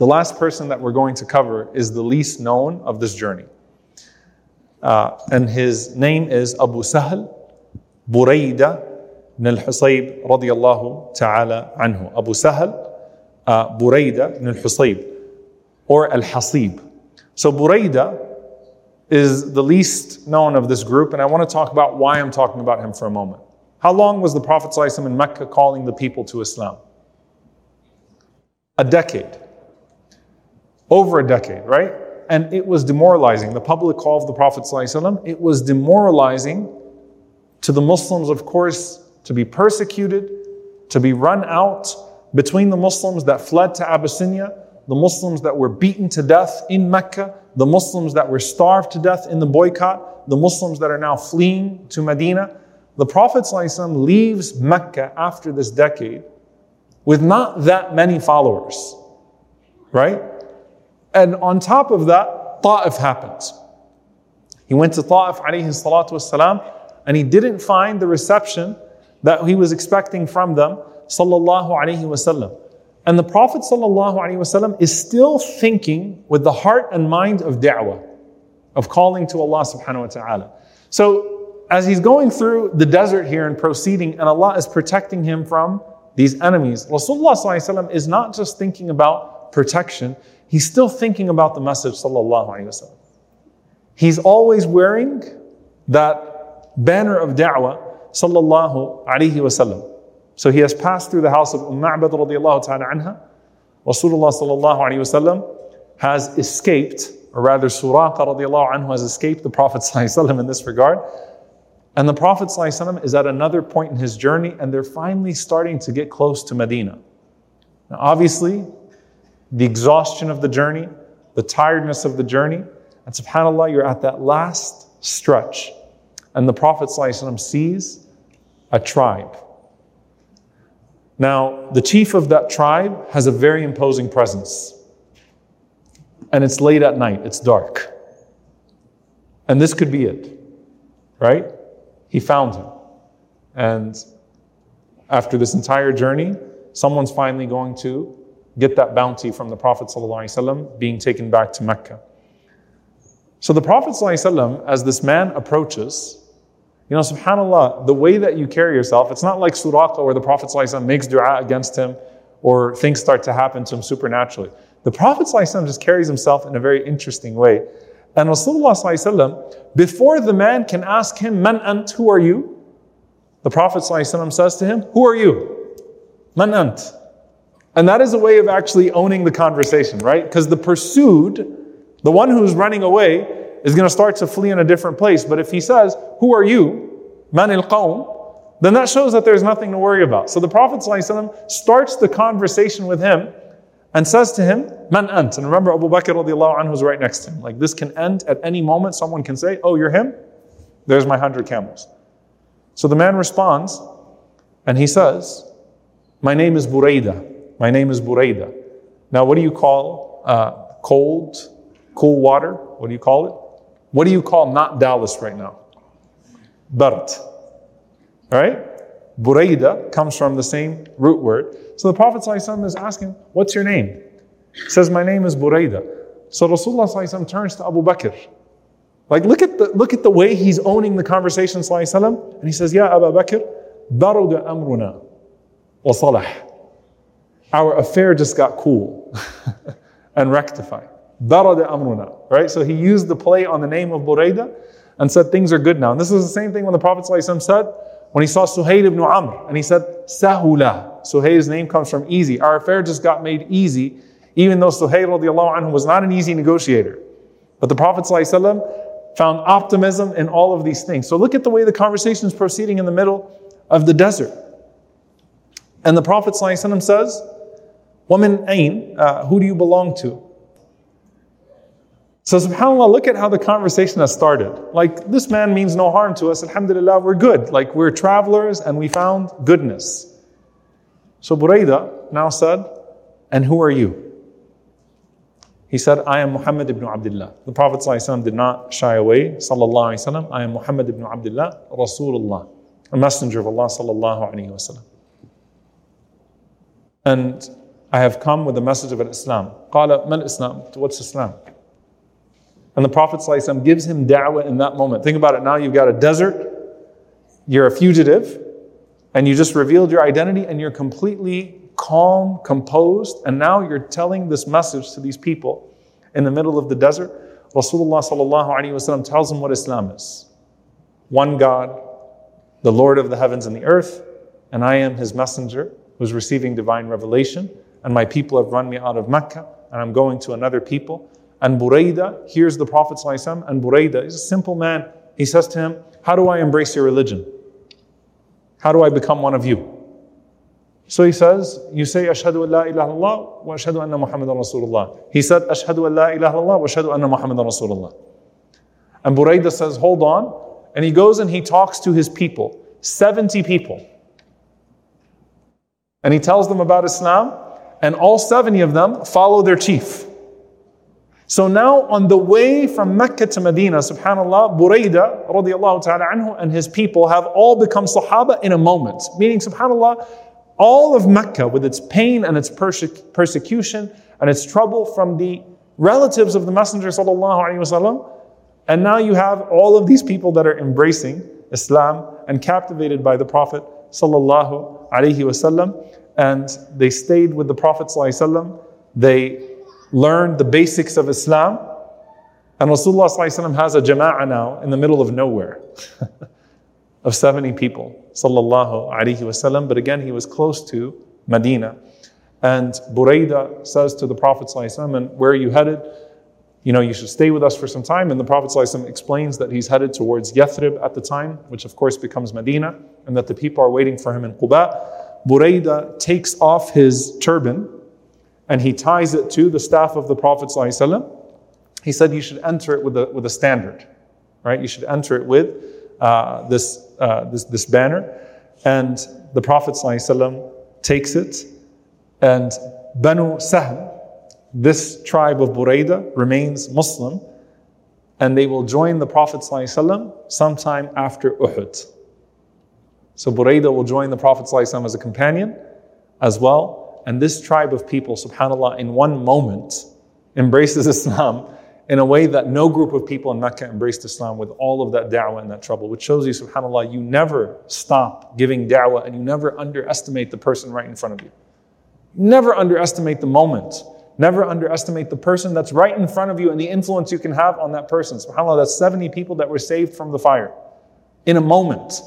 The last person that we're going to cover is the least known of this journey. Uh, and his name is Abu Sahl Burayda ibn al-Husayb radiyallahu ta'ala anhu. Abu Sahl uh, Burayda ibn al-Husayb or al-Hasib. So Burayda is the least known of this group, and I want to talk about why I'm talking about him for a moment. How long was the Prophet ﷺ in Mecca calling the people to Islam? A decade over a decade, right? And it was demoralizing. The public call of the Prophet, it was demoralizing to the Muslims, of course, to be persecuted, to be run out between the Muslims that fled to Abyssinia, the Muslims that were beaten to death in Mecca, the Muslims that were starved to death in the boycott, the Muslims that are now fleeing to Medina. The Prophet leaves Mecca after this decade with not that many followers, right? And on top of that, Ta'if happens. He went to Ta'if alayhi salatu wasalam, and he didn't find the reception that he was expecting from them, sallallahu alayhi wasallam. And the Prophet sallallahu alayhi wasallam is still thinking with the heart and mind of da'wah, of calling to Allah subhanahu wa ta'ala. So as he's going through the desert here and proceeding, and Allah is protecting him from these enemies, Rasulullah is not just thinking about protection, he's still thinking about the message, sallallahu alaihi wasallam. He's always wearing that banner of da'wah, sallallahu alaihi wasallam. So he has passed through the house of Umm Ma'bad radiallahu ta'ala anha. Rasulullah sallallahu alaihi wasallam has escaped, or rather Suraqa radiallahu anhu has escaped the Prophet sallallahu in this regard. And the Prophet ﷺ is at another point in his journey, and they're finally starting to get close to Medina. Now, obviously, the exhaustion of the journey, the tiredness of the journey. And subhanAllah, you're at that last stretch. And the Prophet ﷺ sees a tribe. Now, the chief of that tribe has a very imposing presence. And it's late at night, it's dark. And this could be it, right? He found him. And after this entire journey, someone's finally going to get that bounty from the Prophet ﷺ being taken back to Mecca. So the Prophet ﷺ, as this man approaches, you know, subhanAllah, the way that you carry yourself, it's not like Suraqa where the Prophet ﷺ makes dua against him or things start to happen to him supernaturally. The Prophet ﷺ just carries himself in a very interesting way. And Rasulullah ﷺ, before the man can ask him, Man ant, who are you? The Prophet ﷺ says to him, Who are you? Man ant. And that is a way of actually owning the conversation, right? Because the pursued, the one who's running away, is going to start to flee in a different place. But if he says, Who are you? Man il qawm, then that shows that there's nothing to worry about. So the Prophet starts the conversation with him and says to him, Man ant. And remember, Abu Bakr anhu is right next to him. Like this can end at any moment. Someone can say, Oh, you're him? There's my hundred camels. So the man responds and he says, My name is Buraidah. My name is Burayda. Now, what do you call uh, cold, cool water? What do you call it? What do you call not Dallas right now? Bart. Right? Burayda comes from the same root word. So the Prophet ﷺ is asking, What's your name? He says, My name is Burayda. So Rasulullah ﷺ turns to Abu Bakr. Like, look at the, look at the way he's owning the conversation, ﷺ, and he says, Ya Abu Bakr, baruda amruna wa salah our affair just got cool and rectified. Darada amruna, right? So he used the play on the name of Buraidah and said things are good now. And this is the same thing when the Prophet ﷺ said when he saw Suhail ibn Amr and he said, Sahula. Suhail's name comes from easy. Our affair just got made easy, even though Suhail anhu was not an easy negotiator. But the Prophet ﷺ found optimism in all of these things. So look at the way the conversation is proceeding in the middle of the desert. And the Prophet ﷺ says, Woman Ain, uh, who do you belong to? So, subhanAllah, look at how the conversation has started. Like, this man means no harm to us. Alhamdulillah, we're good. Like, we're travelers and we found goodness. So, Buraidah now said, And who are you? He said, I am Muhammad ibn Abdullah. The Prophet did not shy away. Wasallam. I am Muhammad ibn Abdullah, Rasulullah, a messenger of Allah. And I have come with the message of Islam. قال ما Islam? What's Islam? And the Prophet ﷺ gives him da'wah in that moment. Think about it now. You've got a desert, you're a fugitive, and you just revealed your identity and you're completely calm, composed, and now you're telling this message to these people in the middle of the desert. Rasulullah sallallahu tells them what Islam is. One God, the Lord of the heavens and the earth, and I am his messenger who's receiving divine revelation, and my people have run me out of Mecca, and I'm going to another people. And Buraida hears the Prophet ﷺ, and Buraida is a simple man. He says to him, How do I embrace your religion? How do I become one of you? So he says, you say, Ashhadu an la ilaha illallah wa ashhadu anna Muhammadan Rasulullah. He said, Ashhadu an la ilaha illallah wa ashhadu anna Muhammadan Rasulullah. And Buraidah says, hold on. And he goes and he talks to his people, 70 people. And he tells them about Islam, and all 70 of them follow their chief. So now on the way from Mecca to Medina, subhanAllah, radiallahu ta'ala anhu and his people have all become Sahaba in a moment. Meaning, subhanAllah, all of Mecca with its pain and its perse- persecution and its trouble from the relatives of the Messenger sallallahu alaihi wasallam. And now you have all of these people that are embracing Islam and captivated by the Prophet sallallahu alaihi wasallam. And they stayed with the Prophet wasallam. They learned the basics of Islam. And Rasulullah wasallam has a jama'ah now in the middle of nowhere. of 70 people, sallallahu wasallam. But again, he was close to Medina. And Buraida says to the Prophet sallallahu and where are you headed? You know, you should stay with us for some time. And the Prophet sallallahu explains that he's headed towards Yathrib at the time, which of course becomes Medina, and that the people are waiting for him in Quba. Buraida takes off his turban and he ties it to the staff of the Prophet sallallahu He said you should enter it with a, with a standard, right? You should enter it with uh, this, uh, this, this banner. And the Prophet ﷺ takes it, and Banu Sahm, this tribe of Buraida, remains Muslim, and they will join the Prophet ﷺ sometime after Uhud. So Buraida will join the Prophet as a companion as well. And this tribe of people, subhanAllah, in one moment embraces Islam in a way that no group of people in Mecca embraced Islam with all of that da'wah and that trouble, which shows you, subhanAllah, you never stop giving da'wah and you never underestimate the person right in front of you. Never underestimate the moment. Never underestimate the person that's right in front of you and the influence you can have on that person. SubhanAllah, that's 70 people that were saved from the fire in a moment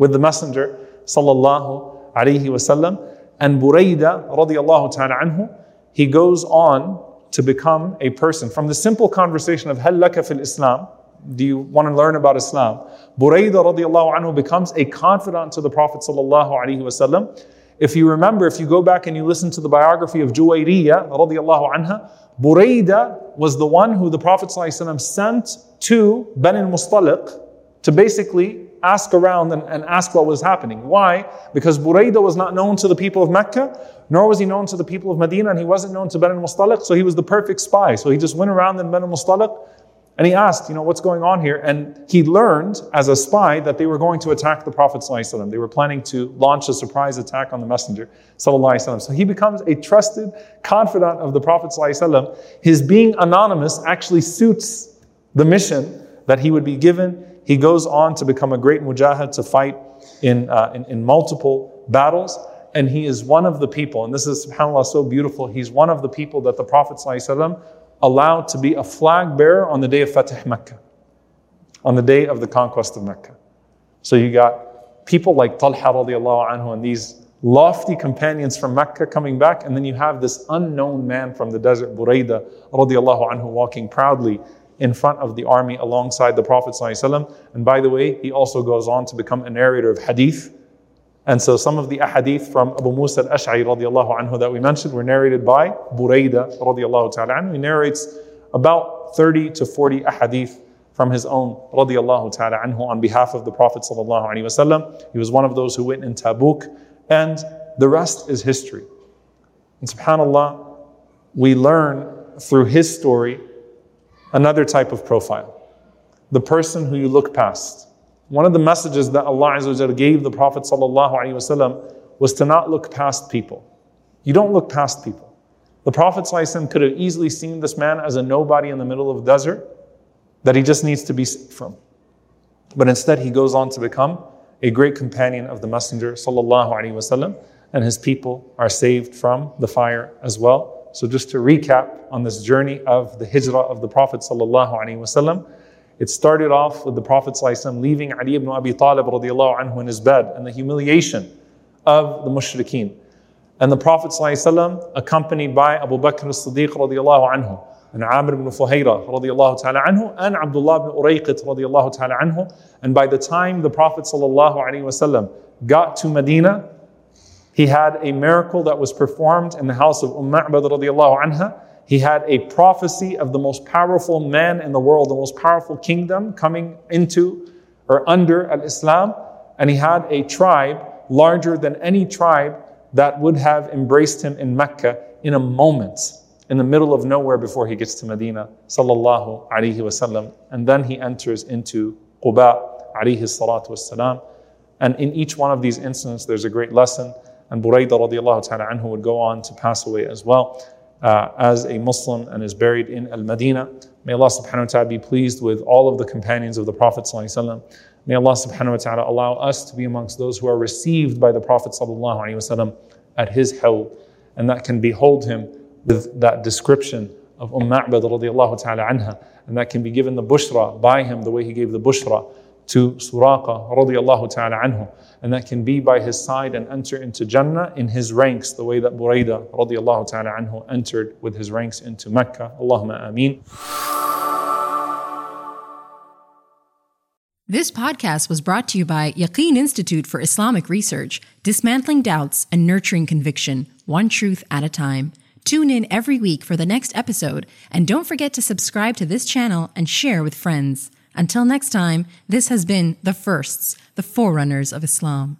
with the Messenger sallallahu alaihi wasallam. And Buraida radiallahu ta'ala anhu, he goes on to become a person. From the simple conversation of Hal laka fil Islam, do you want to learn about Islam? Buraidah radiallahu anhu becomes a confidant to the Prophet sallallahu alaihi wasallam. If you remember, if you go back and you listen to the biography of Juwayriyah radiallahu anha, Buraidah was the one who the Prophet ﷺ sent to Bani al-Mustaliq to basically ask around and, and ask what was happening. Why? Because Buraida was not known to the people of Mecca, nor was he known to the people of Medina, and he wasn't known to Bani Mustalik, so he was the perfect spy. So he just went around in Bani al-Mustalik, and he asked, you know, what's going on here? And he learned as a spy that they were going to attack the Prophet ﷺ. They were planning to launch a surprise attack on the Messenger ﷺ. So he becomes a trusted confidant of the Prophet ﷺ. His being anonymous actually suits the mission that he would be given he goes on to become a great mujahid to fight in, uh, in, in, multiple battles. And he is one of the people, and this is subhanAllah so beautiful, he's one of the people that the Prophet ﷺ allowed to be a flag bearer on the day of Fatih Mecca, on the day of the conquest of Mecca. So you got people like Talha radiallahu anhu and these lofty companions from Mecca coming back, and then you have this unknown man from the desert, Buraida radiallahu anhu, walking proudly in front of the army alongside the Prophet. ﷺ. And by the way, he also goes on to become a narrator of hadith. And so some of the ahadith from Abu Musa al-Ash'ari anhu that we mentioned were narrated by Buraida radiallahu ta'ala anhu. He narrates about 30 to 40 ahadith from his own radiallahu ta'ala anhu on behalf of the Prophet sallallahu alaihi wasallam. He was one of those who went in Tabuk and the rest is history. And subhanAllah, we learn through his story another type of profile. The person who you look past. One of the messages that Allah Azza gave the Prophet ﷺ was to not look past people. You don't look past people. The Prophet ﷺ could have easily seen this man as a nobody in the middle of the desert that he just needs to be saved from. But instead, he goes on to become a great companion of the Messenger وسلم, and his people are saved from the fire as well. So just to recap on this journey of the hijrah of the Prophet sallallahu alaihi wasallam, it started off with the Prophet وسلم, leaving Ali ibn Abi Talib radiallahu anhu in his bed and the humiliation of the mushrikeen. And the Prophet wasallam, accompanied by Abu Bakr as-Siddiq radiallahu anhu and Amir ibn Fuhayra radiallahu ta'ala anhu and Abdullah ibn Urayqit radiallahu ta'ala anhu. And by the time the Prophet sallallahu alaihi wasallam got to Medina, he had a miracle that was performed in the house of Umm Ma'bad radiallahu anha. He had a prophecy of the most powerful man in the world, the most powerful kingdom coming into or under al-Islam. And he had a tribe larger than any tribe that would have embraced him in Mecca in a moment, in the middle of nowhere before he gets to Medina, sallallahu alaihi wasallam. And then he enters into Quba, alayhi salatu wasalam. And in each one of these incidents, there's a great lesson. And Buraidah radiallahu ta'ala anhu would go on to pass away as well uh, as a Muslim and is buried in Al Madinah. May Allah subhanahu wa ta'ala be pleased with all of the companions of the Prophet May Allah subhanahu wa ta'ala allow us to be amongst those who are received by the Prophet at his hawd. And that can behold him with that description of Umm Ma'bad radiallahu ta'ala anha. And that can be given the bushra by him the way he gave the bushra to Suraqa radiallahu ta'ala anhu. And that can be by his side and enter into Jannah in his ranks, the way that Buraida radiallahu ta'ala anhu entered with his ranks into Mecca. Allahumma ameen. This podcast was brought to you by Yaqeen Institute for Islamic Research, dismantling doubts and nurturing conviction, one truth at a time. Tune in every week for the next episode, and don't forget to subscribe to this channel and share with friends. Until next time, this has been The Firsts, the Forerunners of Islam.